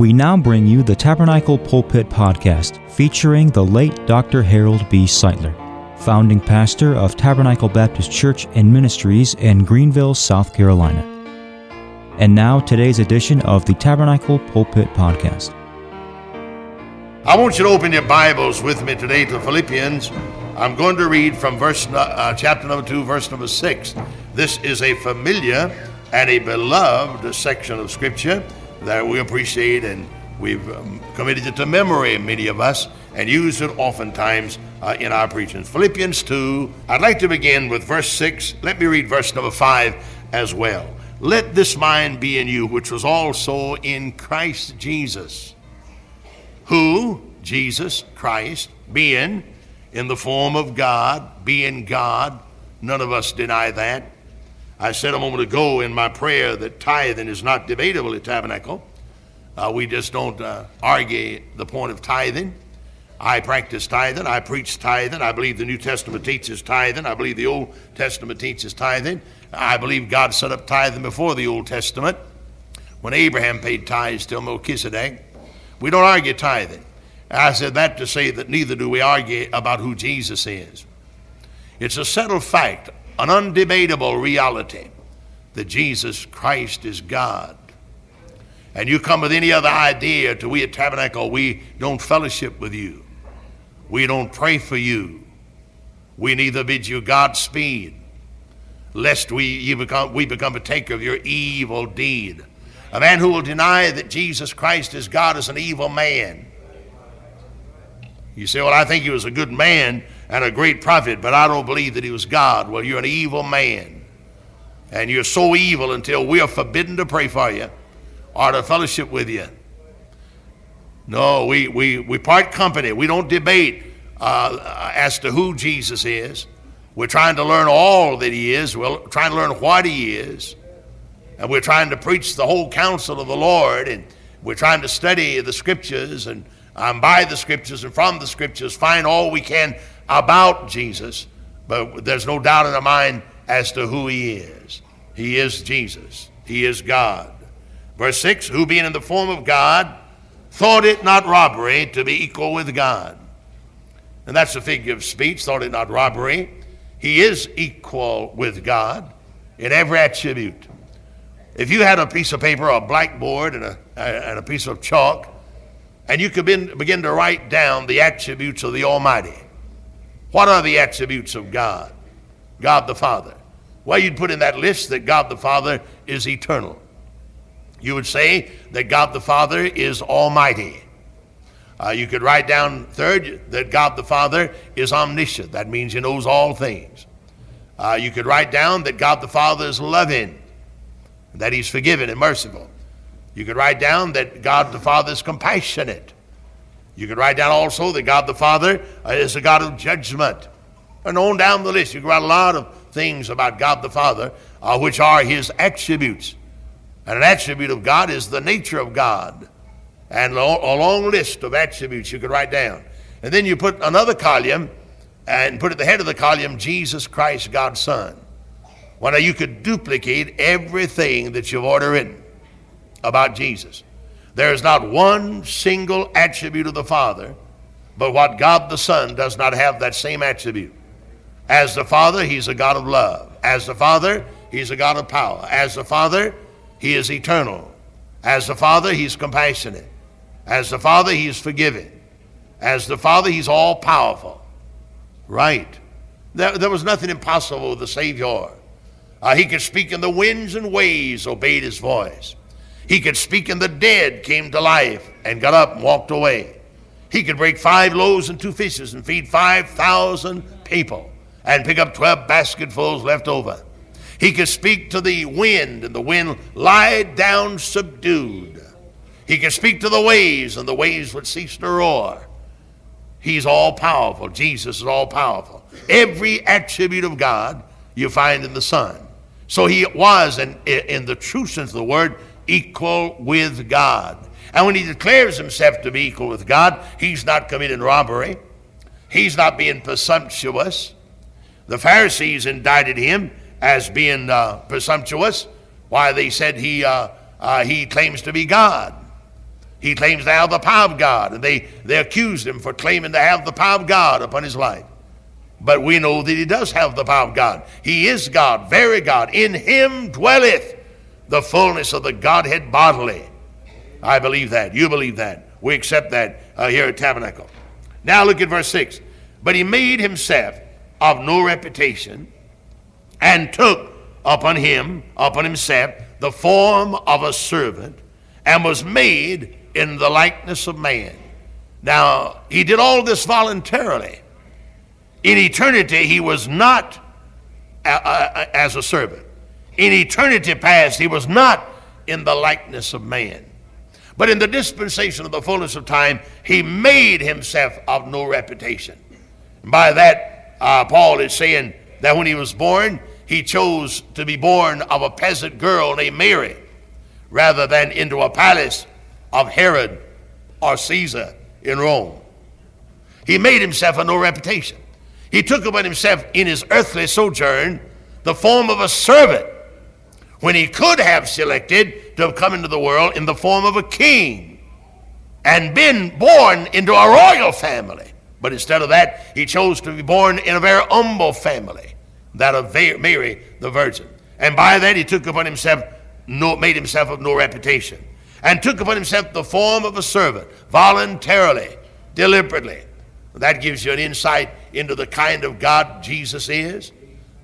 We now bring you the Tabernacle Pulpit Podcast featuring the late Dr. Harold B. Sightler, founding pastor of Tabernacle Baptist Church and Ministries in Greenville, South Carolina. And now, today's edition of the Tabernacle Pulpit Podcast. I want you to open your Bibles with me today to Philippians. I'm going to read from verse uh, chapter number 2, verse number 6. This is a familiar and a beloved section of Scripture that we appreciate and we've um, committed it to memory, many of us, and use it oftentimes uh, in our preachings. Philippians 2, I'd like to begin with verse 6. Let me read verse number 5 as well. Let this mind be in you, which was also in Christ Jesus, who, Jesus, Christ, being in the form of God, being God, none of us deny that I said a moment ago in my prayer that tithing is not debatable at Tabernacle. Uh, we just don't uh, argue the point of tithing. I practice tithing. I preach tithing. I believe the New Testament teaches tithing. I believe the Old Testament teaches tithing. I believe God set up tithing before the Old Testament when Abraham paid tithes to Melchizedek. We don't argue tithing. I said that to say that neither do we argue about who Jesus is. It's a settled fact an undebatable reality that Jesus Christ is God. And you come with any other idea to we at Tabernacle, we don't fellowship with you. We don't pray for you. We neither bid you Godspeed, lest we, become, we become a taker of your evil deed. A man who will deny that Jesus Christ is God is an evil man. You say, Well, I think he was a good man and a great prophet, but I don't believe that he was God. Well, you're an evil man. And you're so evil until we are forbidden to pray for you or to fellowship with you. No, we, we, we part company. We don't debate uh, as to who Jesus is. We're trying to learn all that he is. We're trying to learn what he is. And we're trying to preach the whole counsel of the Lord. And we're trying to study the scriptures and um, by the scriptures and from the scriptures find all we can about Jesus, but there's no doubt in our mind as to who he is. He is Jesus, he is God. Verse 6 Who being in the form of God, thought it not robbery to be equal with God. And that's a figure of speech, thought it not robbery. He is equal with God in every attribute. If you had a piece of paper, a blackboard, and a, and a piece of chalk, and you could begin to write down the attributes of the Almighty, what are the attributes of God? God the Father. Well, you'd put in that list that God the Father is eternal. You would say that God the Father is almighty. Uh, you could write down, third, that God the Father is omniscient. That means he knows all things. Uh, you could write down that God the Father is loving, that he's forgiving and merciful. You could write down that God the Father is compassionate. You could write down also that God the Father uh, is a God of judgment. And on down the list, you can write a lot of things about God the Father, uh, which are his attributes. And an attribute of God is the nature of God. And a long list of attributes you could write down. And then you put another column and put at the head of the column Jesus Christ, God's Son. Well, now you could duplicate everything that you've already written about Jesus. There is not one single attribute of the Father, but what God the Son does not have that same attribute. As the Father, He's a God of love. As the Father, He's a God of power. As the Father, He is eternal. As the Father, He's compassionate. As the Father, He's forgiving. As the Father, He's all powerful. Right. There, there was nothing impossible with the Savior. Uh, he could speak in the winds and waves, obeyed His voice. He could speak and the dead came to life and got up and walked away. He could break five loaves and two fishes and feed 5,000 people and pick up 12 basketfuls left over. He could speak to the wind and the wind lied down subdued. He could speak to the waves and the waves would cease to roar. He's all powerful. Jesus is all powerful. Every attribute of God you find in the Son. So he was, in, in the true sense of the word, equal with God. And when he declares himself to be equal with God, he's not committing robbery. He's not being presumptuous. The Pharisees indicted him as being uh, presumptuous. Why, they said he, uh, uh, he claims to be God. He claims to have the power of God, and they, they accused him for claiming to have the power of God upon his life. But we know that he does have the power of God. He is God, very God. In him dwelleth the fullness of the Godhead bodily. I believe that. You believe that. We accept that uh, here at Tabernacle. Now look at verse 6. But he made himself of no reputation and took upon him, upon himself, the form of a servant and was made in the likeness of man. Now, he did all this voluntarily. In eternity, he was not a, a, as a servant. In eternity past, he was not in the likeness of man. But in the dispensation of the fullness of time, he made himself of no reputation. By that, uh, Paul is saying that when he was born, he chose to be born of a peasant girl named Mary rather than into a palace of Herod or Caesar in Rome. He made himself of no reputation. He took upon himself in his earthly sojourn the form of a servant when he could have selected to have come into the world in the form of a king and been born into a royal family. But instead of that, he chose to be born in a very humble family, that of Mary the Virgin. And by that, he took upon himself, no, made himself of no reputation, and took upon himself the form of a servant, voluntarily, deliberately. That gives you an insight into the kind of God Jesus is,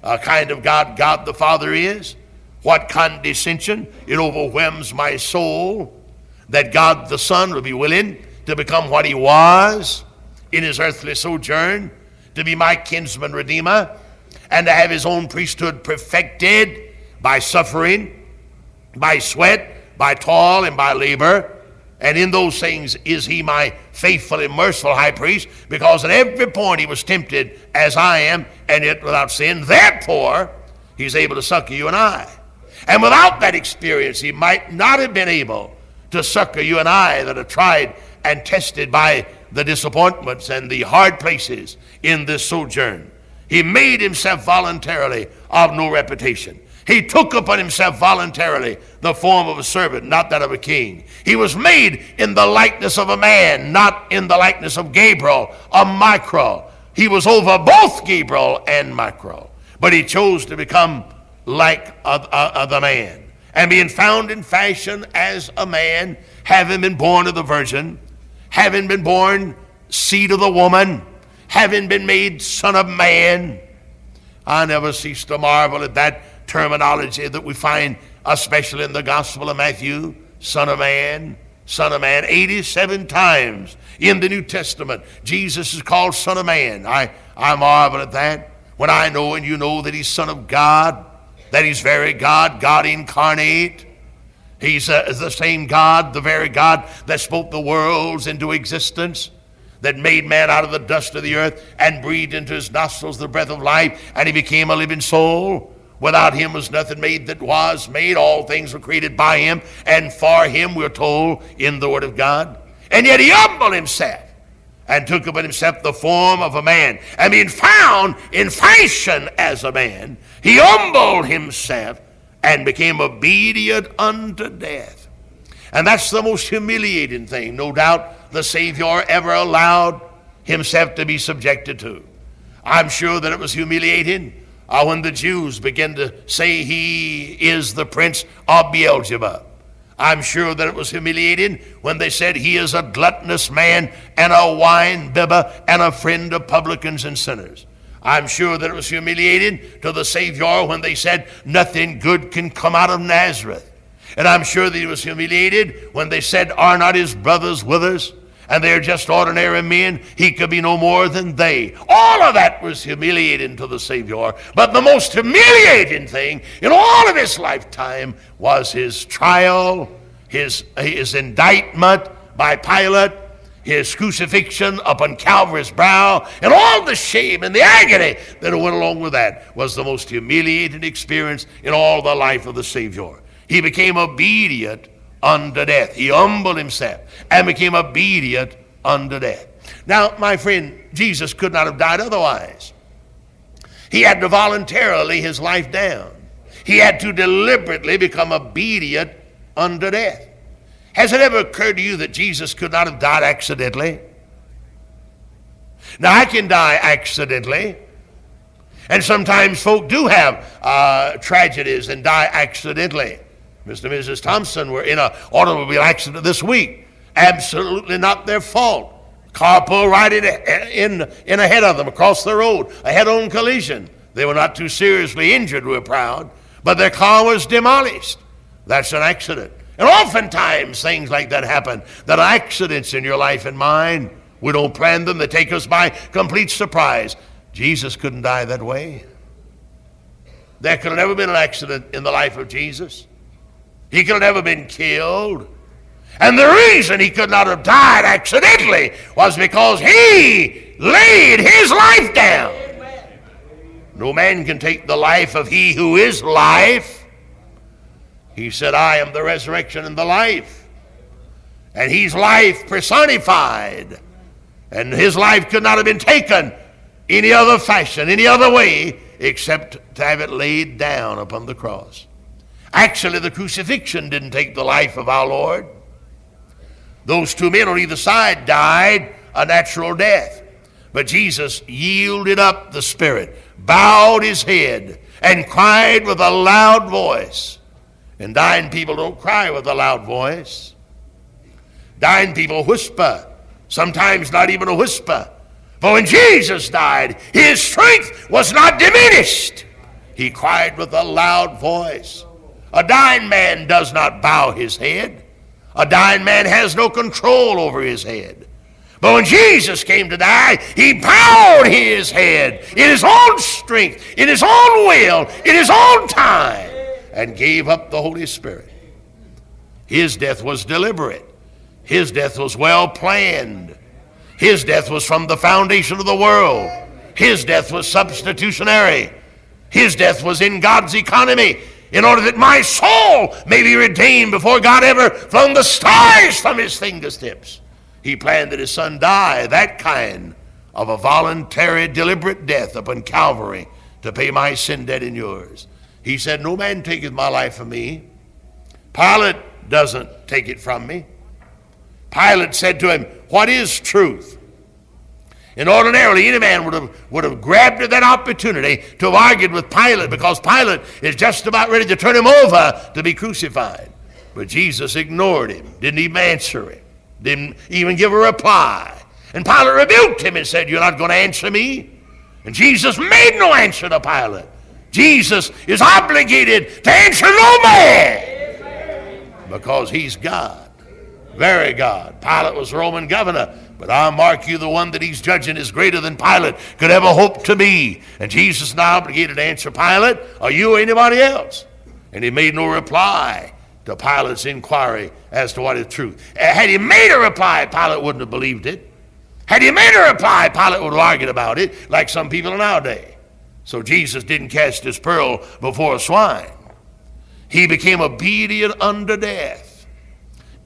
a kind of God God the Father is. What condescension! It overwhelms my soul that God the Son would be willing to become what he was in his earthly sojourn, to be my kinsman redeemer, and to have his own priesthood perfected by suffering, by sweat, by toil, and by labor. And in those things is he my faithful and merciful high priest, because at every point he was tempted as I am, and yet without sin. Therefore, he's able to succor you and I. And without that experience, he might not have been able to succor you and I that are tried and tested by the disappointments and the hard places in this sojourn. He made himself voluntarily of no reputation. He took upon himself voluntarily the form of a servant, not that of a king. He was made in the likeness of a man, not in the likeness of Gabriel, a Michael. He was over both Gabriel and Michael. But he chose to become like a, the man. And being found in fashion as a man, having been born of the virgin, having been born seed of the woman, having been made son of man. I never cease to marvel at that terminology that we find, especially in the Gospel of Matthew son of man, son of man. 87 times in the New Testament, Jesus is called son of man. I, I marvel at that when I know and you know that he's son of God that He's very God, God incarnate. He's uh, the same God, the very God that spoke the worlds into existence, that made man out of the dust of the earth and breathed into his nostrils the breath of life, and he became a living soul. Without him was nothing made that was made. All things were created by him and for him, we're told in the Word of God. And yet he humbled himself and took upon himself the form of a man. And being found in fashion as a man, he humbled himself and became obedient unto death. And that's the most humiliating thing, no doubt, the Savior ever allowed himself to be subjected to. I'm sure that it was humiliating uh, when the Jews began to say he is the prince of Beelzebub. I'm sure that it was humiliating when they said he is a gluttonous man and a wine bibber and a friend of publicans and sinners. I'm sure that it was humiliating to the Savior when they said nothing good can come out of Nazareth. And I'm sure that he was humiliated when they said, Are not his brothers with us? And they're just ordinary men. He could be no more than they. All of that was humiliating to the Savior. But the most humiliating thing in all of his lifetime was his trial, his, his indictment by Pilate, his crucifixion upon Calvary's brow, and all the shame and the agony that went along with that was the most humiliating experience in all the life of the Savior. He became obedient unto death. He humbled himself and became obedient unto death. Now, my friend, Jesus could not have died otherwise. He had to voluntarily his life down. He had to deliberately become obedient unto death. Has it ever occurred to you that Jesus could not have died accidentally? Now, I can die accidentally. And sometimes folk do have uh, tragedies and die accidentally. Mr. and Mrs. Thompson were in an automobile accident this week. Absolutely not their fault. Car pulled right in, in, in ahead of them across the road, a head on collision. They were not too seriously injured, we're proud, but their car was demolished. That's an accident. And oftentimes things like that happen. That accidents in your life and mine. We don't plan them, they take us by complete surprise. Jesus couldn't die that way. There could have never been an accident in the life of Jesus. He could have never been killed. And the reason he could not have died accidentally was because he laid his life down. No man can take the life of he who is life he said, I am the resurrection and the life. And he's life personified. And his life could not have been taken any other fashion, any other way, except to have it laid down upon the cross. Actually, the crucifixion didn't take the life of our Lord. Those two men on either side died a natural death. But Jesus yielded up the Spirit, bowed his head, and cried with a loud voice and dying people don't cry with a loud voice. Dying people whisper, sometimes not even a whisper. For when Jesus died, his strength was not diminished. He cried with a loud voice. A dying man does not bow his head. A dying man has no control over his head. But when Jesus came to die, he bowed his head in his own strength, in his own will, in his own time and gave up the Holy Spirit. His death was deliberate, his death was well planned. His death was from the foundation of the world. His death was substitutionary. His death was in God's economy in order that my soul may be redeemed before God ever flung the stars from his fingertips. He planned that his son die that kind of a voluntary, deliberate death upon Calvary to pay my sin debt and yours. He said, No man taketh my life from me. Pilate doesn't take it from me. Pilate said to him, What is truth? And ordinarily, any man would have, would have grabbed that opportunity to have argued with Pilate because Pilate is just about ready to turn him over to be crucified. But Jesus ignored him, didn't even answer him, didn't even give a reply. And Pilate rebuked him and said, You're not going to answer me? And Jesus made no answer to Pilate. Jesus is obligated to answer no man because he's God, very God. Pilate was Roman governor, but I mark you the one that he's judging is greater than Pilate could ever hope to be. And Jesus is not obligated to answer Pilate or you or anybody else. And he made no reply to Pilate's inquiry as to what is truth. Uh, had he made a reply, Pilate wouldn't have believed it. Had he made a reply, Pilate would have argued about it like some people in our day. So Jesus didn't cast his pearl before swine. He became obedient unto death,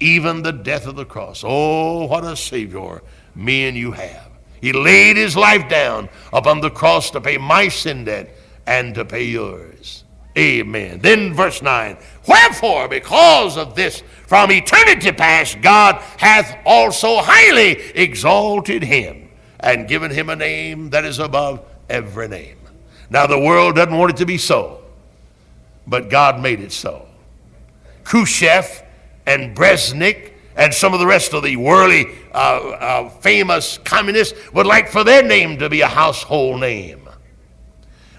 even the death of the cross. Oh, what a Savior me and you have. He laid his life down upon the cross to pay my sin debt and to pay yours. Amen. Then verse 9. Wherefore, because of this, from eternity past, God hath also highly exalted him and given him a name that is above every name. Now, the world doesn't want it to be so, but God made it so. Khrushchev and Brezhnev and some of the rest of the worldly uh, uh, famous communists would like for their name to be a household name.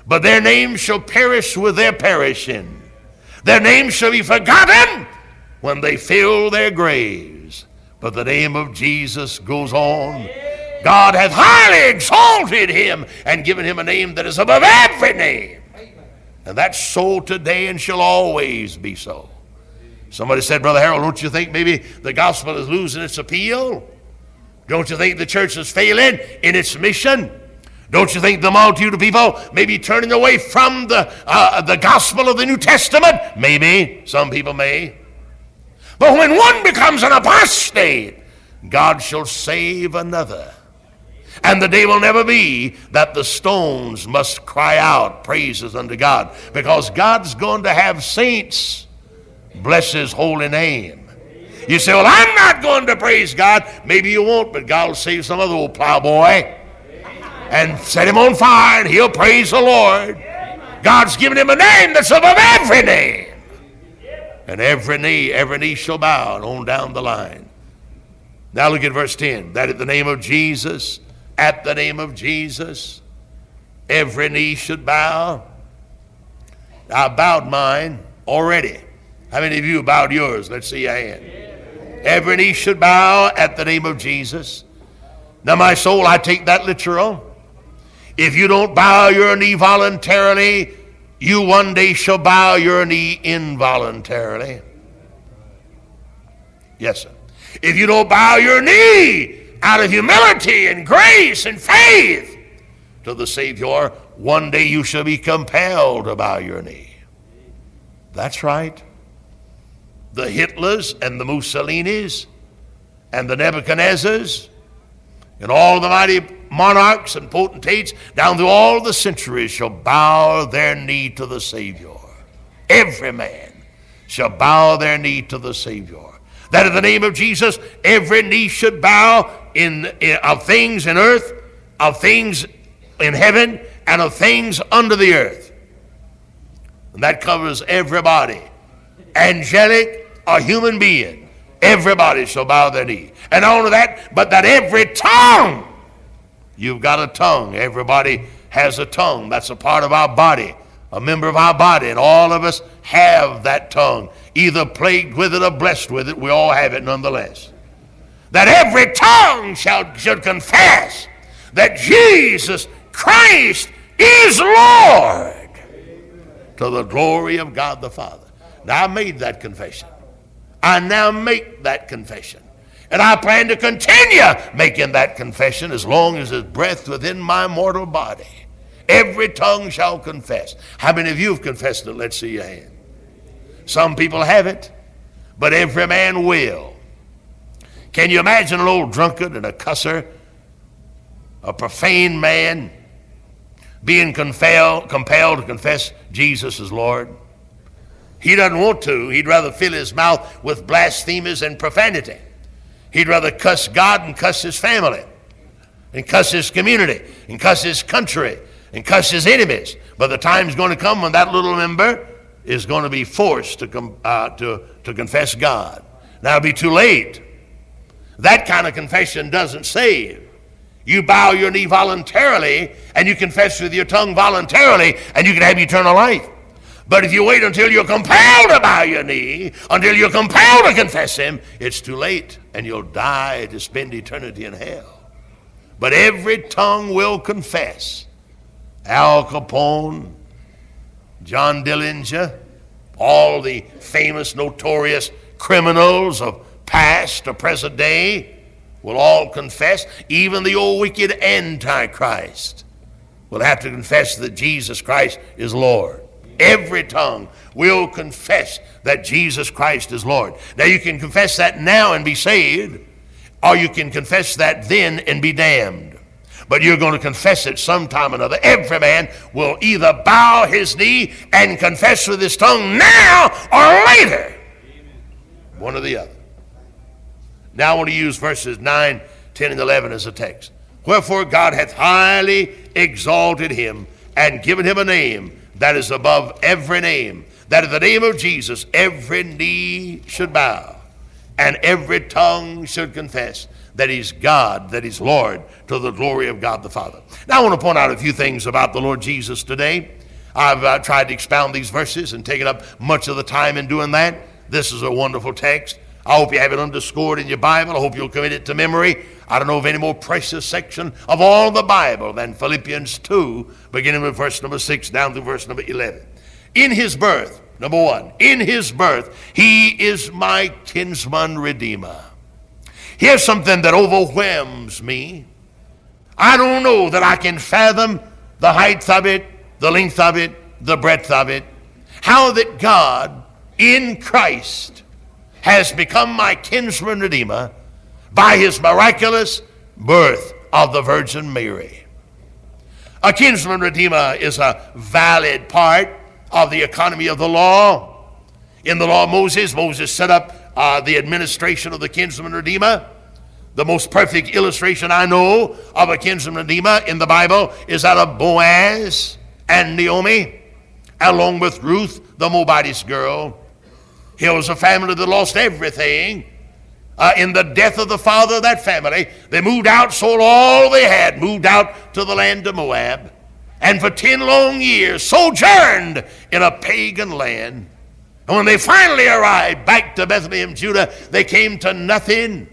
But their name shall perish with their perishing. Their name shall be forgotten when they fill their graves. But the name of Jesus goes on God hath highly exalted him and given him a name that is above every name. And that's so today and shall always be so. Somebody said, Brother Harold, don't you think maybe the gospel is losing its appeal? Don't you think the church is failing in its mission? Don't you think the multitude of people may be turning away from the, uh, the gospel of the New Testament? Maybe. Some people may. But when one becomes an apostate, God shall save another. And the day will never be that the stones must cry out praises unto God because God's going to have saints bless his holy name. You say, Well, I'm not going to praise God. Maybe you won't, but God will save some other old plowboy and set him on fire, and he'll praise the Lord. God's given him a name that's above every name. And every knee, every knee shall bow and on down the line. Now look at verse 10. That at the name of Jesus, at the name of Jesus, every knee should bow. I bowed mine already. How many of you bowed yours? Let's see your hand. Every knee should bow at the name of Jesus. Now, my soul, I take that literal. If you don't bow your knee voluntarily, you one day shall bow your knee involuntarily. Yes, sir. If you don't bow your knee out of humility and grace and faith to the Savior, one day you shall be compelled to bow your knee. That's right. The Hitlers and the Mussolinis and the Nebuchadnezzars and all the mighty monarchs and potentates down through all the centuries shall bow their knee to the Savior. Every man shall bow their knee to the Savior. That in the name of Jesus, every knee should bow in, in of things in earth, of things in heaven, and of things under the earth. And that covers everybody, angelic or human being. Everybody shall bow their knee. And not only that, but that every tongue, you've got a tongue. Everybody has a tongue. That's a part of our body, a member of our body. And all of us have that tongue, either plagued with it or blessed with it. We all have it nonetheless. That every tongue shall, should confess that Jesus Christ is Lord to the glory of God the Father. Now, I made that confession. I now make that confession. And I plan to continue making that confession as long as there's breath within my mortal body. Every tongue shall confess. How many of you have confessed it? Let's see your hand. Some people haven't, but every man will. Can you imagine an old drunkard and a cusser, a profane man, being compelled, compelled to confess Jesus as Lord? He doesn't want to. He'd rather fill his mouth with blasphemies and profanity. He'd rather cuss God and cuss his family, and cuss his community, and cuss his country, and cuss his enemies. But the time's going to come when that little member is going to be forced to, com- uh, to, to confess God. Now it'll be too late. That kind of confession doesn't save. You bow your knee voluntarily and you confess with your tongue voluntarily, and you can have eternal life. But if you wait until you're compelled to bow your knee, until you're compelled to confess Him, it's too late and you'll die to spend eternity in hell. But every tongue will confess. Al Capone, John Dillinger, all the famous, notorious criminals of past or present day will all confess. Even the old wicked Antichrist will have to confess that Jesus Christ is Lord. Every tongue will confess that Jesus Christ is Lord. Now, you can confess that now and be saved, or you can confess that then and be damned. But you're going to confess it sometime or another. Every man will either bow his knee and confess with his tongue now or later. One or the other. Now I want to use verses 9, 10, and 11 as a text. Wherefore God hath highly exalted him and given him a name that is above every name, that in the name of Jesus every knee should bow and every tongue should confess that He's God, that He's Lord, to the glory of God the Father. Now, I want to point out a few things about the Lord Jesus today. I've uh, tried to expound these verses and taken up much of the time in doing that. This is a wonderful text. I hope you have it underscored in your Bible. I hope you'll commit it to memory. I don't know of any more precious section of all the Bible than Philippians 2, beginning with verse number 6 down to verse number 11. In his birth, number one, in his birth, he is my kinsman redeemer. Here's something that overwhelms me. I don't know that I can fathom the height of it, the length of it, the breadth of it. How that God in Christ has become my kinsman redeemer by his miraculous birth of the Virgin Mary. A kinsman redeemer is a valid part of the economy of the law. In the law of Moses, Moses set up uh, the administration of the kinsman redeemer. The most perfect illustration I know of a kinsman redeemer in the Bible is that of Boaz and Naomi, along with Ruth, the Moabitess girl. Here was a family that lost everything. Uh, in the death of the father of that family, they moved out, sold all they had, moved out to the land of Moab, and for 10 long years sojourned in a pagan land. And when they finally arrived back to Bethlehem, Judah, they came to nothing.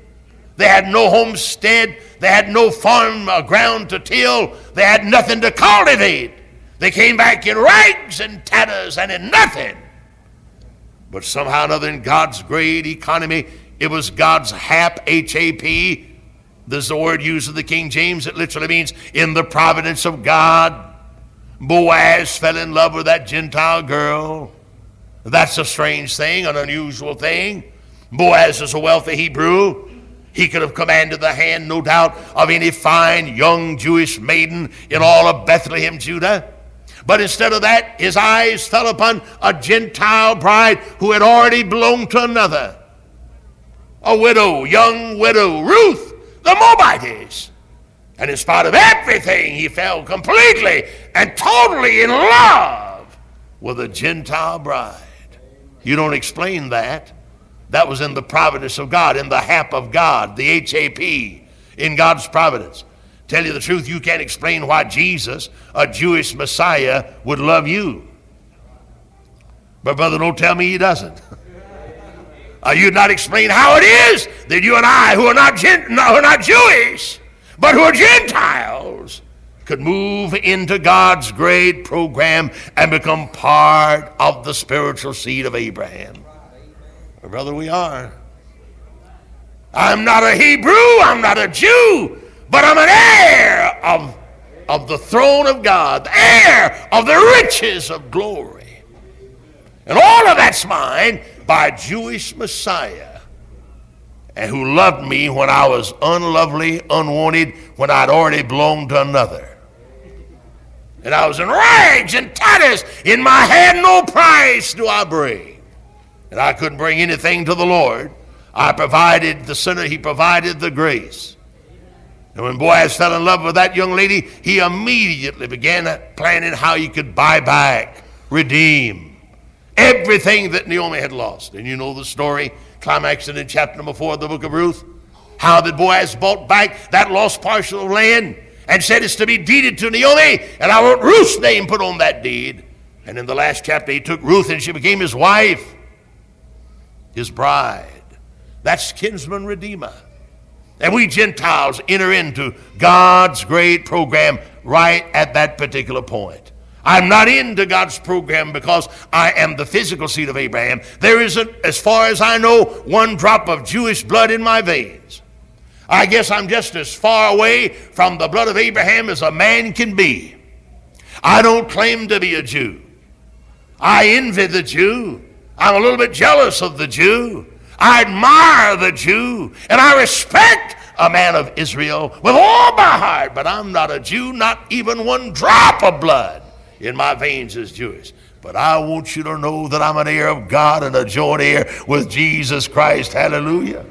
They had no homestead. They had no farm uh, ground to till. They had nothing to cultivate. They came back in rags and tatters and in nothing. But somehow or another, in God's great economy, it was God's hap, H A P. This is the word used in the King James. It literally means in the providence of God. Boaz fell in love with that Gentile girl. That's a strange thing, an unusual thing. Boaz is a wealthy Hebrew. He could have commanded the hand, no doubt, of any fine young Jewish maiden in all of Bethlehem, Judah. But instead of that, his eyes fell upon a Gentile bride who had already belonged to another. A widow, young widow, Ruth, the Moabitess. And in spite of everything, he fell completely and totally in love with a Gentile bride. You don't explain that. That was in the providence of God, in the hap of God, the HAP, in God's providence. Tell you the truth, you can't explain why Jesus, a Jewish Messiah, would love you. But, brother, don't tell me he doesn't. uh, you'd not explain how it is that you and I, who are not, Gent- who are not Jewish, but who are Gentiles, could move into God's great program and become part of the spiritual seed of Abraham. Brother, we are. I'm not a Hebrew, I'm not a Jew, but I'm an heir of, of the throne of God, the heir of the riches of glory. And all of that's mine by Jewish Messiah and who loved me when I was unlovely, unwanted, when I'd already belonged to another. And I was in rags and tatters. In my hand, no price do I bring. And I couldn't bring anything to the Lord. I provided the sinner, He provided the grace. And when Boaz fell in love with that young lady, he immediately began planning how he could buy back, redeem everything that Naomi had lost. And you know the story, climaxing in chapter number four of the book of Ruth. How that Boaz bought back that lost parcel of land and said it's to be deeded to Naomi, and I want Ruth's name put on that deed. And in the last chapter, he took Ruth and she became his wife, his bride. That's kinsman redeemer. And we Gentiles enter into God's great program right at that particular point. I'm not into God's program because I am the physical seed of Abraham. There isn't, as far as I know, one drop of Jewish blood in my veins. I guess I'm just as far away from the blood of Abraham as a man can be. I don't claim to be a Jew. I envy the Jew. I'm a little bit jealous of the Jew. I admire the Jew. And I respect a man of Israel with all my heart. But I'm not a Jew, not even one drop of blood in my veins is Jewish. But I want you to know that I'm an heir of God and a joint heir with Jesus Christ. Hallelujah.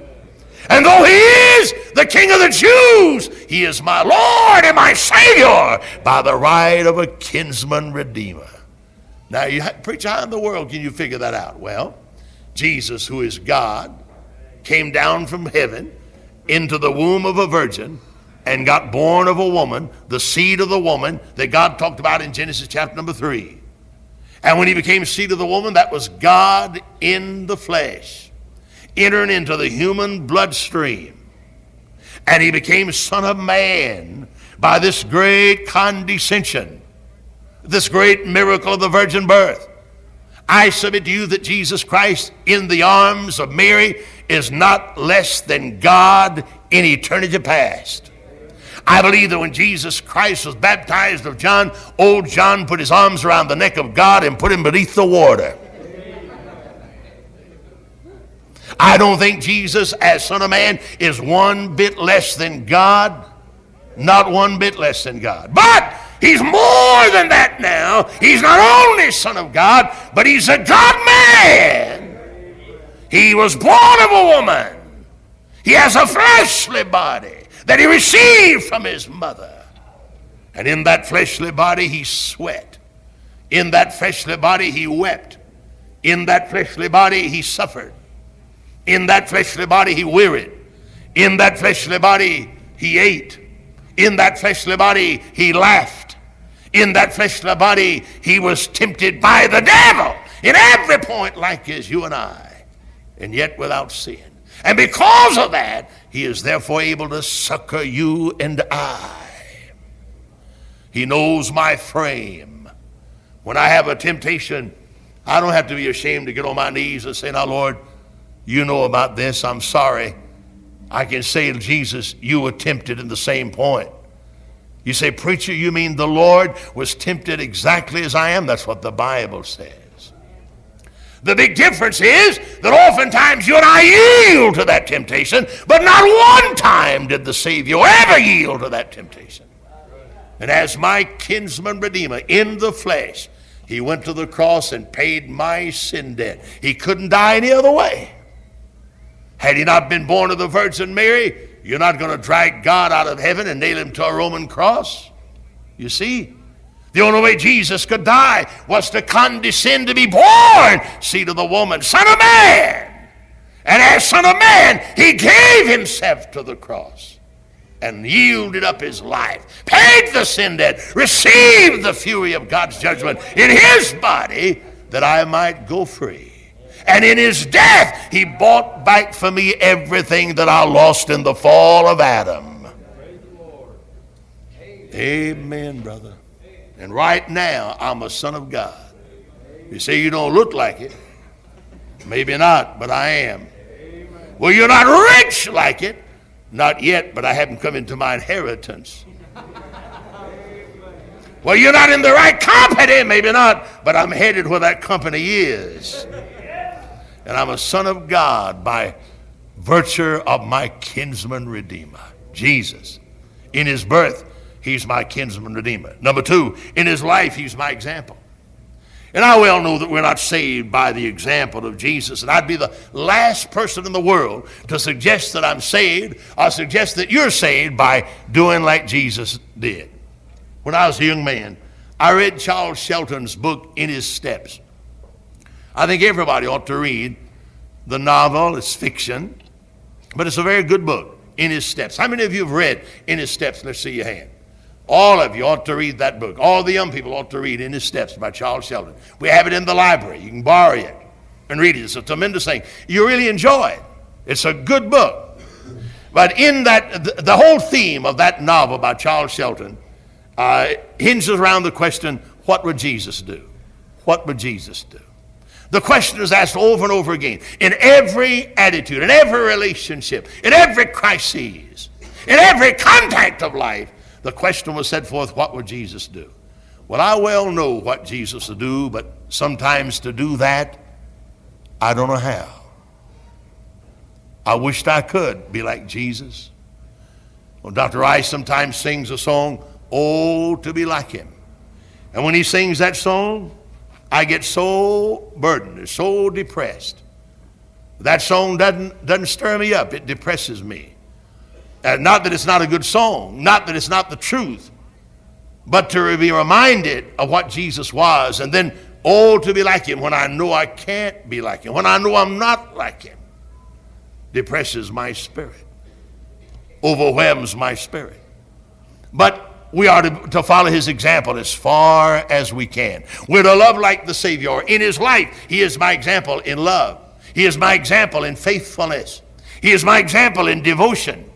And though he is the king of the Jews, he is my Lord and my Savior by the right of a kinsman redeemer. Now, you preach, how in the world can you figure that out? Well, Jesus, who is God, came down from heaven into the womb of a virgin and got born of a woman, the seed of the woman that God talked about in Genesis chapter number 3. And when he became seed of the woman, that was God in the flesh entering into the human bloodstream. And he became Son of Man by this great condescension, this great miracle of the virgin birth. I submit to you that Jesus Christ in the arms of Mary is not less than God in eternity past. I believe that when Jesus Christ was baptized of John, old John put his arms around the neck of God and put him beneath the water. I don't think Jesus, as Son of Man, is one bit less than God. Not one bit less than God. But He's more than that now. He's not only Son of God, but He's a God man. He was born of a woman. He has a fleshly body that he received from his mother. And in that fleshly body, he sweat. In that fleshly body, he wept. In that fleshly body, he suffered. In that fleshly body, he wearied. In that fleshly body, he ate. In that fleshly body, he laughed. In that fleshly body, he was tempted by the devil in every point, like as you and I, and yet without sin. And because of that, he is therefore able to succor you and I. He knows my frame. When I have a temptation, I don't have to be ashamed to get on my knees and say, Now, Lord, you know about this. I'm sorry. I can say to Jesus, You were tempted in the same point. You say, Preacher, you mean the Lord was tempted exactly as I am? That's what the Bible says. The big difference is that oftentimes you and I yield to that temptation, but not one time did the Savior ever yield to that temptation. And as my kinsman redeemer in the flesh, he went to the cross and paid my sin debt. He couldn't die any other way. Had he not been born of the Virgin Mary, you're not going to drag God out of heaven and nail him to a Roman cross. You see? The only way Jesus could die was to condescend to be born, seed of the woman, son of man. And as son of man, he gave himself to the cross and yielded up his life, paid the sin debt, received the fury of God's judgment in his body that I might go free. And in his death, he bought back for me everything that I lost in the fall of Adam. Amen, brother. And right now, I'm a son of God. You say you don't look like it. Maybe not, but I am. Well, you're not rich like it. Not yet, but I haven't come into my inheritance. Well, you're not in the right company, maybe not, but I'm headed where that company is. And I'm a son of God by virtue of my kinsman redeemer, Jesus. In his birth, He's my kinsman redeemer. Number two, in his life, he's my example. And I well know that we're not saved by the example of Jesus. And I'd be the last person in the world to suggest that I'm saved or suggest that you're saved by doing like Jesus did. When I was a young man, I read Charles Sheldon's book, In His Steps. I think everybody ought to read the novel. It's fiction, but it's a very good book, In His Steps. How many of you have read In His Steps? Let's see your hand. All of you ought to read that book. All the young people ought to read In His Steps by Charles Sheldon. We have it in the library. You can borrow it and read it. It's a tremendous thing. You really enjoy it. It's a good book. But in that, the, the whole theme of that novel by Charles Sheldon uh, hinges around the question what would Jesus do? What would Jesus do? The question is asked over and over again in every attitude, in every relationship, in every crisis, in every contact of life the question was set forth what would Jesus do? Well, I well know what Jesus would do, but sometimes to do that, I don't know how. I wished I could be like Jesus. Well, Dr. Rice sometimes sings a song, Oh, to be like him. And when he sings that song, I get so burdened, so depressed. That song doesn't, doesn't stir me up, it depresses me. Uh, not that it's not a good song, not that it's not the truth, but to be reminded of what Jesus was, and then, oh, to be like him when I know I can't be like him, when I know I'm not like him, depresses my spirit, overwhelms my spirit. But we are to, to, follow his example as far as we can. We're to love like the Savior. In his life, he is my example in love. He is my example in faithfulness. He is my example in devotion.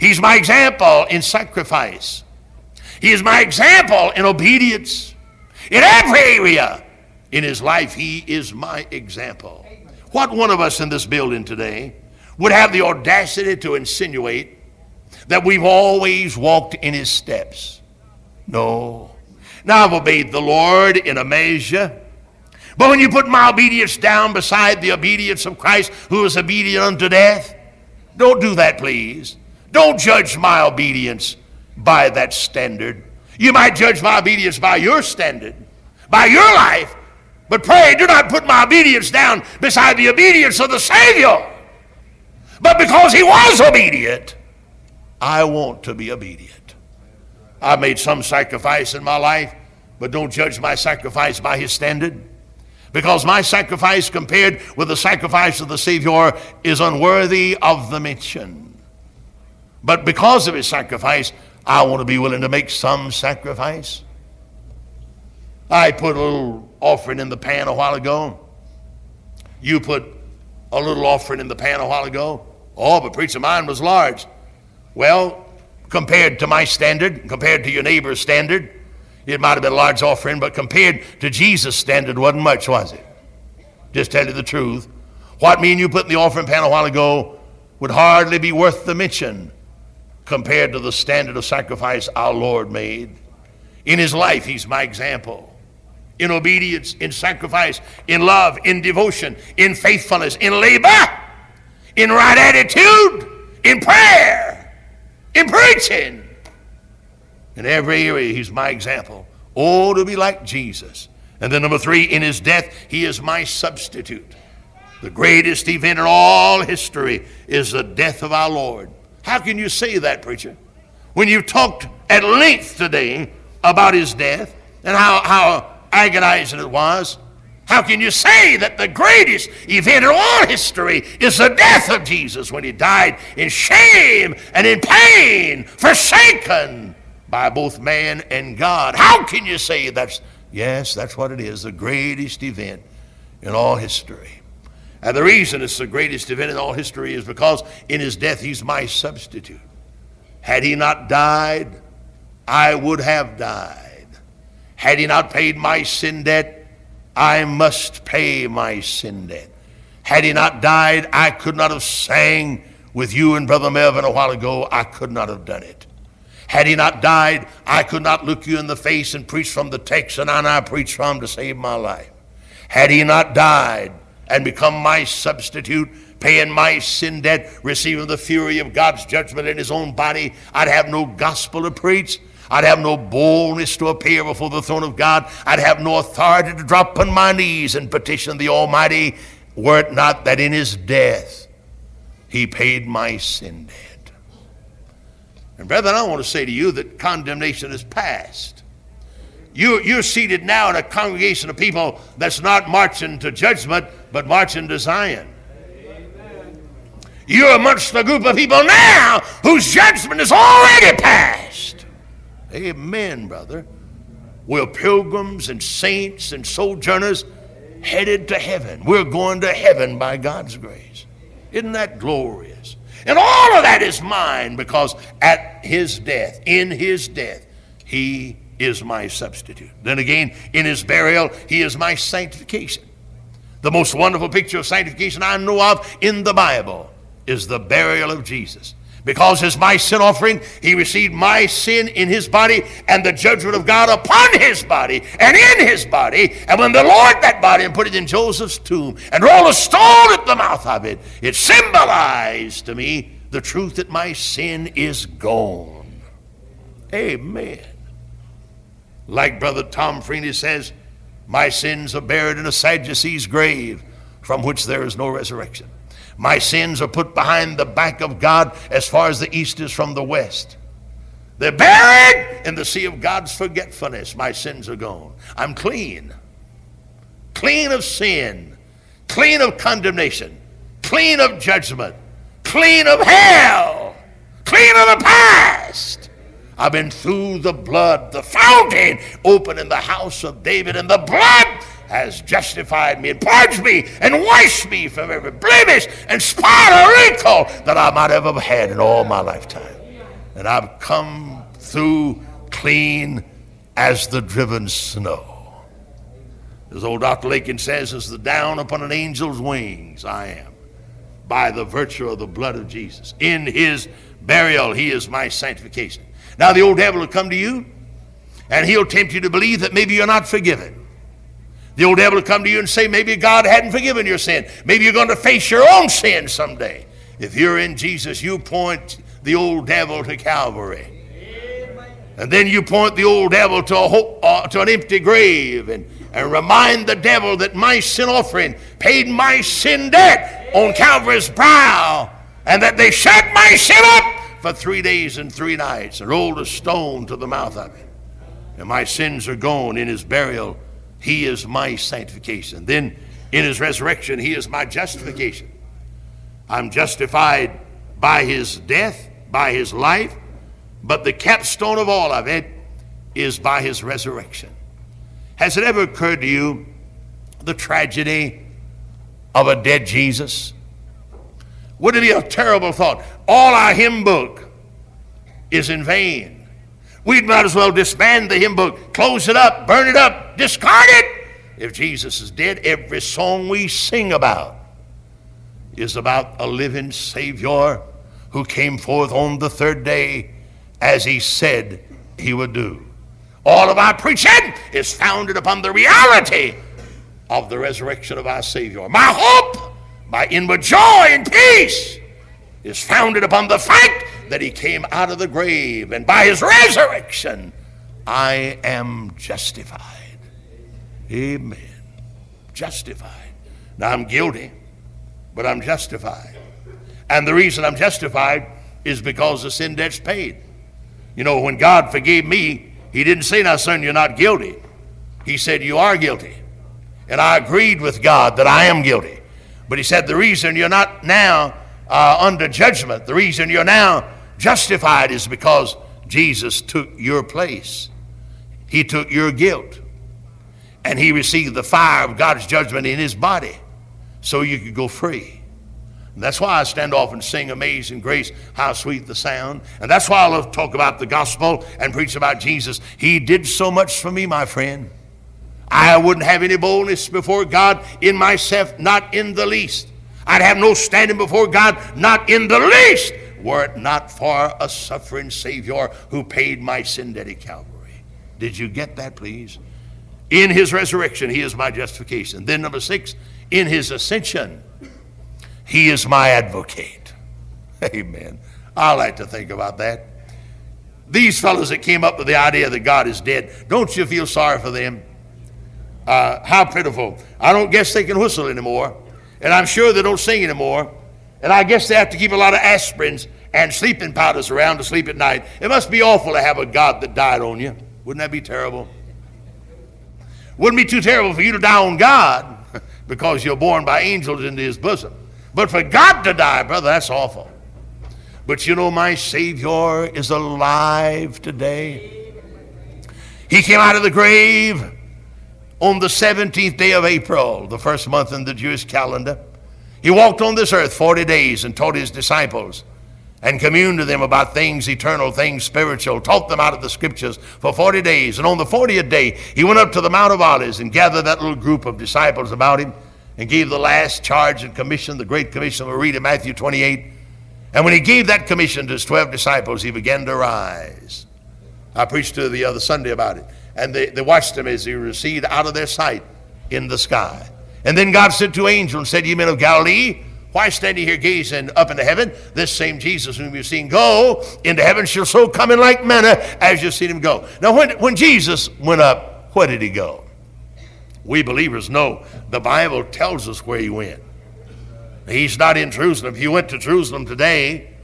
He's my example in sacrifice. He is my example in obedience. In every area in his life, he is my example. What one of us in this building today would have the audacity to insinuate that we've always walked in his steps? No. Now I've obeyed the Lord in a measure. But when you put my obedience down beside the obedience of Christ, who was obedient unto death, don't do that, please. Don't judge my obedience by that standard. You might judge my obedience by your standard, by your life, But pray, do not put my obedience down beside the obedience of the Savior. But because he was obedient, I want to be obedient. I've made some sacrifice in my life, but don't judge my sacrifice by his standard. Because my sacrifice compared with the sacrifice of the Savior is unworthy of the mention. But because of his sacrifice, I want to be willing to make some sacrifice. I put a little offering in the pan a while ago. You put a little offering in the pan a while ago. Oh, but preacher, mine was large. Well, compared to my standard, compared to your neighbor's standard, it might have been a large offering, but compared to Jesus' standard, wasn't much, was it? Just tell you the truth. What me and you put in the offering pan a while ago would hardly be worth the mention compared to the standard of sacrifice our Lord made. In his life, he's my example in obedience, in sacrifice, in love, in devotion, in faithfulness, in labor, in right attitude, in prayer, in preaching. In every area, he's my example. Oh, to be like Jesus. And then, number three, in his death, he is my substitute. The greatest event in all history is the death of our Lord. How can you say that, preacher? When you've talked at length today about his death and how, how agonizing it was. How can you say that the greatest event in all history is the death of Jesus when he died in shame and in pain, forsaken by both man and God? How can you say that's, yes, that's what it is, the greatest event in all history? And the reason it's the greatest event in all history is because in his death he's my substitute. Had he not died, I would have died. Had he not paid my sin debt, I must pay my sin debt. Had he not died, I could not have sang with you and Brother Melvin a while ago. I could not have done it. Had he not died, I could not look you in the face and preach from the text and I preach from to save my life. Had he not died and become my substitute, paying my sin debt, receiving the fury of God's judgment in his own body, I'd have no gospel to preach. I'd have no boldness to appear before the throne of God. I'd have no authority to drop on my knees and petition the Almighty, were it not that in his death he paid my sin debt. And brethren, I want to say to you that condemnation is past. You, you're seated now in a congregation of people that's not marching to judgment, but marching to Zion. You're amongst a group of people now whose judgment is already passed. Amen, brother. We're pilgrims and saints and sojourners headed to heaven. We're going to heaven by God's grace. Isn't that glorious? And all of that is mine because at his death, in his death, he is my substitute. Then again, in his burial, he is my sanctification. The most wonderful picture of sanctification I know of in the Bible is the burial of Jesus. Because as my sin offering, he received my sin in his body and the judgment of God upon his body and in his body. And when the Lord that body and put it in Joseph's tomb and rolled a stone at the mouth of it, it symbolized to me the truth that my sin is gone. Amen. Like Brother Tom Freeney says, my sins are buried in a Sadducee's grave from which there is no resurrection. My sins are put behind the back of God as far as the east is from the west. They're buried in the sea of God's forgetfulness. My sins are gone. I'm clean. Clean of sin, clean of condemnation, clean of judgment, clean of hell, clean of the past. I've been through the blood, the fountain open in the house of David, and the blood has justified me and purged me and washed me from every blemish and spot or wrinkle that I might ever have had in all my lifetime. And I've come through clean as the driven snow. As old Dr. Lakin says, as the down upon an angel's wings, I am by the virtue of the blood of Jesus. In his burial, he is my sanctification. Now, the old devil will come to you and he'll tempt you to believe that maybe you're not forgiven. The old devil will come to you and say, maybe God hadn't forgiven your sin. Maybe you're going to face your own sin someday. If you're in Jesus, you point the old devil to Calvary. And then you point the old devil to, a hope, uh, to an empty grave. And and remind the devil that my sin offering paid my sin debt on Calvary's brow, and that they shut my sin up for three days and three nights and rolled a stone to the mouth of it. And my sins are gone in his burial. He is my sanctification. Then in his resurrection, he is my justification. I'm justified by his death, by his life, but the capstone of all of it is by his resurrection. Has it ever occurred to you the tragedy of a dead Jesus? Wouldn't it be a terrible thought? All our hymn book is in vain. We might as well disband the hymn book, close it up, burn it up, discard it. If Jesus is dead, every song we sing about is about a living Savior who came forth on the third day as he said he would do. All of our preaching is founded upon the reality of the resurrection of our Savior. My hope, my inward joy and peace is founded upon the fact that he came out of the grave, and by his resurrection, I am justified. Amen. Justified. Now I'm guilty, but I'm justified. And the reason I'm justified is because the sin debt's paid. You know, when God forgave me, He didn't say, Now, son, you're not guilty. He said, You are guilty. And I agreed with God that I am guilty. But He said, The reason you're not now uh, under judgment, the reason you're now justified is because Jesus took your place. He took your guilt. And He received the fire of God's judgment in His body so you could go free. And that's why I stand off and sing Amazing Grace, how sweet the sound. And that's why I love to talk about the gospel and preach about Jesus. He did so much for me, my friend. I wouldn't have any boldness before God in myself, not in the least. I'd have no standing before God, not in the least, were it not for a suffering Savior who paid my sin debt at Calvary. Did you get that, please? In his resurrection, he is my justification. Then, number six, in his ascension, he is my advocate. Amen. I like to think about that. These fellows that came up with the idea that God is dead, don't you feel sorry for them? Uh, how pitiful. I don't guess they can whistle anymore. And I'm sure they don't sing anymore. And I guess they have to keep a lot of aspirins and sleeping powders around to sleep at night. It must be awful to have a God that died on you. Wouldn't that be terrible? Wouldn't be too terrible for you to die on God because you're born by angels into his bosom. But for God to die, brother, that's awful. But you know, my Savior is alive today. He came out of the grave on the 17th day of April, the first month in the Jewish calendar. He walked on this earth 40 days and taught his disciples and communed to them about things eternal, things spiritual, taught them out of the scriptures for 40 days. And on the 40th day, he went up to the Mount of Olives and gathered that little group of disciples about him and gave the last charge and commission, the Great Commission we read in Matthew 28. And when he gave that commission to his 12 disciples, he began to rise. I preached to the other Sunday about it. And they, they watched him as he receded out of their sight in the sky. And then God said to angels and said, Ye men of Galilee, why stand ye here gazing up into heaven? This same Jesus whom you've seen go into heaven shall so come in like manner as you've seen him go. Now, when, when Jesus went up, where did he go? We believers know the Bible tells us where he went. He's not in Jerusalem. If you went to Jerusalem today,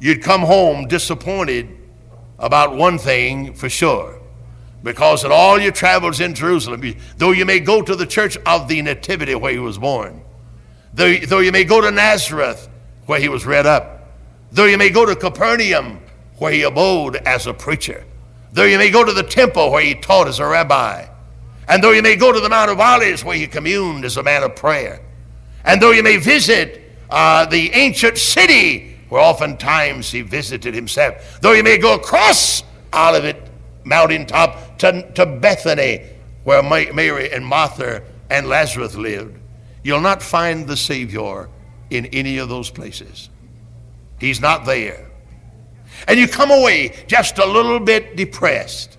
you'd come home disappointed about one thing for sure. Because in all your travels in Jerusalem, though you may go to the church of the Nativity where he was born, though, though you may go to Nazareth where he was read up, though you may go to Capernaum where he abode as a preacher, though you may go to the temple where he taught as a rabbi, and though you may go to the Mount of Olives where he communed as a man of prayer, and though you may visit uh, the ancient city where oftentimes he visited himself, though you may go across Olivet mountaintop to, to Bethany where Mary and Martha and Lazarus lived, you'll not find the Savior in any of those places. He's not there. And you come away just a little bit depressed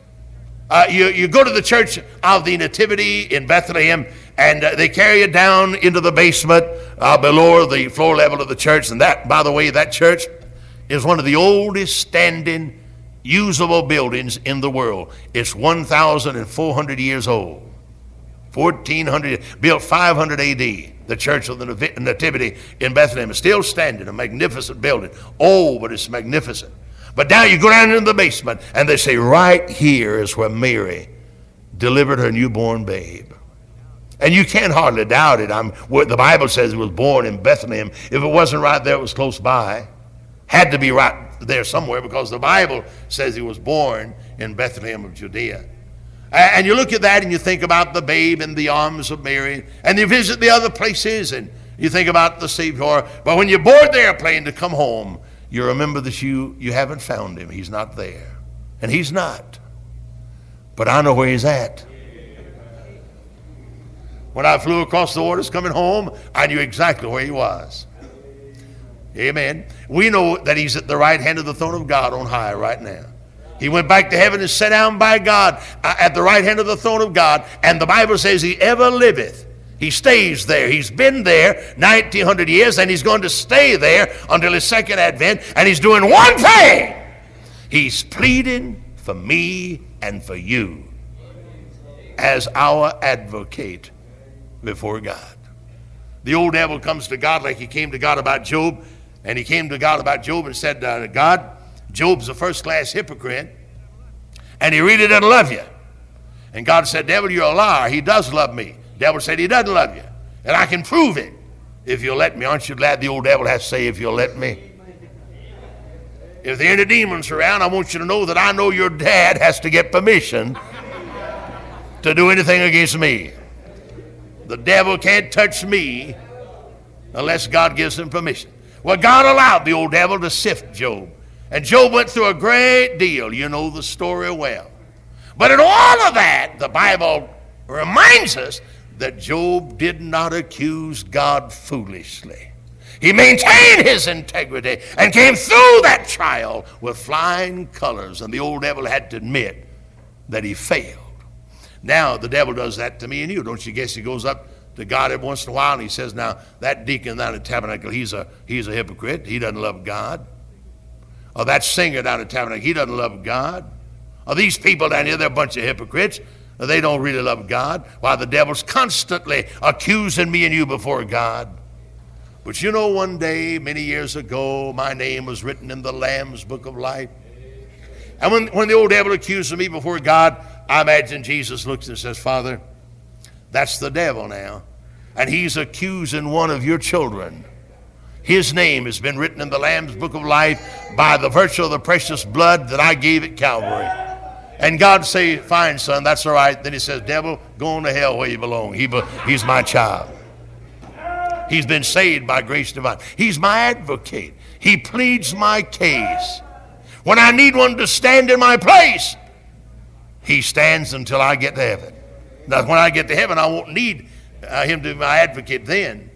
uh, you, you go to the church of the Nativity in Bethlehem, and uh, they carry you down into the basement uh, below the floor level of the church. And that, by the way, that church is one of the oldest standing usable buildings in the world. It's 1,400 years old. 1400, built 500 AD, the Church of the Nativity in Bethlehem is still standing, a magnificent building. Oh, but it's magnificent. But now you go down into the basement, and they say, right here is where Mary delivered her newborn babe. And you can't hardly doubt it. I'm, the Bible says it was born in Bethlehem. If it wasn't right there, it was close by. Had to be right there somewhere because the Bible says he was born in Bethlehem of Judea. And you look at that and you think about the babe in the arms of Mary, and you visit the other places and you think about the Savior. But when you board the airplane to come home, you remember that you, you haven't found him. He's not there. And he's not. But I know where he's at. When I flew across the waters coming home, I knew exactly where he was. Amen. We know that he's at the right hand of the throne of God on high right now. He went back to heaven and sat down by God uh, at the right hand of the throne of God. And the Bible says he ever liveth. He stays there. He's been there 1900 years and he's going to stay there until his second advent. And he's doing one thing he's pleading for me and for you as our advocate before God. The old devil comes to God like he came to God about Job. And he came to God about Job and said, uh, God, Job's a first class hypocrite, and he really doesn't love you. And God said, Devil, you're a liar. He does love me. Devil said, He doesn't love you. And I can prove it if you'll let me. Aren't you glad the old devil has to say, If you'll let me? If there are any demons around, I want you to know that I know your dad has to get permission to do anything against me. The devil can't touch me unless God gives him permission. Well, God allowed the old devil to sift Job. And Job went through a great deal. You know the story well. But in all of that, the Bible reminds us that Job did not accuse God foolishly. He maintained his integrity and came through that trial with flying colors. And the old devil had to admit that he failed. Now, the devil does that to me and you. Don't you guess he goes up to God every once in a while and he says, Now, that deacon down at Tabernacle, he's a, he's a hypocrite. He doesn't love God. Or that singer down at Tabernacle, he doesn't love God. Or these people down here, they're a bunch of hypocrites. They don't really love God. Why, the devil's constantly accusing me and you before God. But you know, one day, many years ago, my name was written in the Lamb's book of life. And when, when the old devil accuses me before God, I imagine Jesus looks and says, Father, that's the devil now. And he's accusing one of your children. His name has been written in the Lamb's book of life by the virtue of the precious blood that I gave at Calvary. And God say, fine, son, that's all right. Then he says, devil, go on to hell where you belong. He, he's my child. He's been saved by grace divine. He's my advocate. He pleads my case. When I need one to stand in my place, he stands until I get to heaven. Now, when I get to heaven, I won't need uh, him to be my advocate then.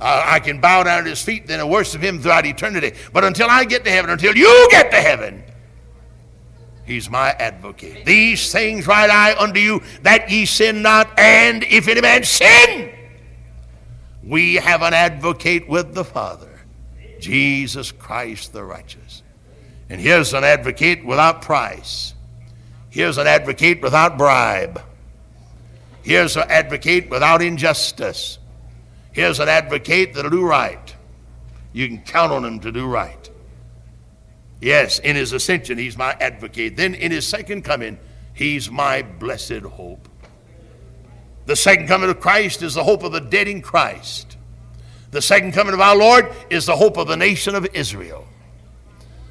I can bow down at his feet then and worship him throughout eternity. But until I get to heaven, until you get to heaven, he's my advocate. These things write I unto you that ye sin not, and if any man sin, we have an advocate with the Father, Jesus Christ the righteous. And here's an advocate without price. Here's an advocate without bribe. Here's an advocate without injustice. Here's an advocate that'll do right. You can count on him to do right. Yes, in his ascension, he's my advocate. Then in his second coming, he's my blessed hope. The second coming of Christ is the hope of the dead in Christ. The second coming of our Lord is the hope of the nation of Israel.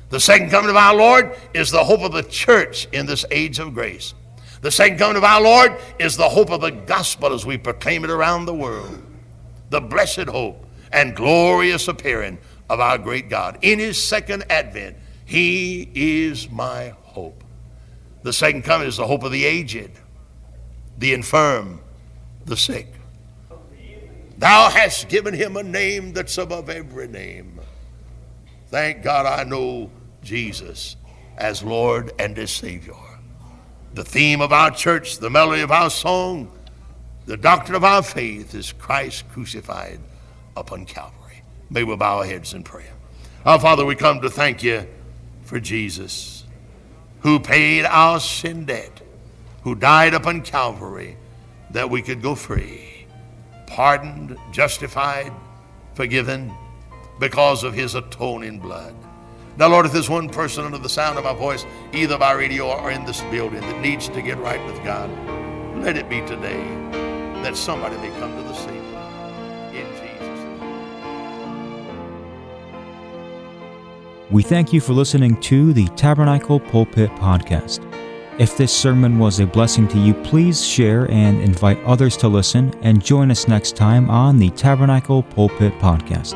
The second coming of our Lord is the hope of the church in this age of grace. The second coming of our Lord is the hope of the gospel as we proclaim it around the world the blessed hope and glorious appearing of our great God. In his second advent, he is my hope. The second coming is the hope of the aged, the infirm, the sick. Thou hast given him a name that's above every name. Thank God I know Jesus as Lord and as Savior. The theme of our church, the melody of our song, the doctrine of our faith is Christ crucified upon Calvary. May we bow our heads in prayer. Our Father, we come to thank you for Jesus, who paid our sin debt, who died upon Calvary, that we could go free, pardoned, justified, forgiven because of his atoning blood. Now, Lord, if there's one person under the sound of my voice, either by radio or in this building, that needs to get right with God, let it be today that somebody may come to the Savior. In Jesus' name. We thank you for listening to the Tabernacle Pulpit Podcast. If this sermon was a blessing to you, please share and invite others to listen and join us next time on the Tabernacle Pulpit Podcast.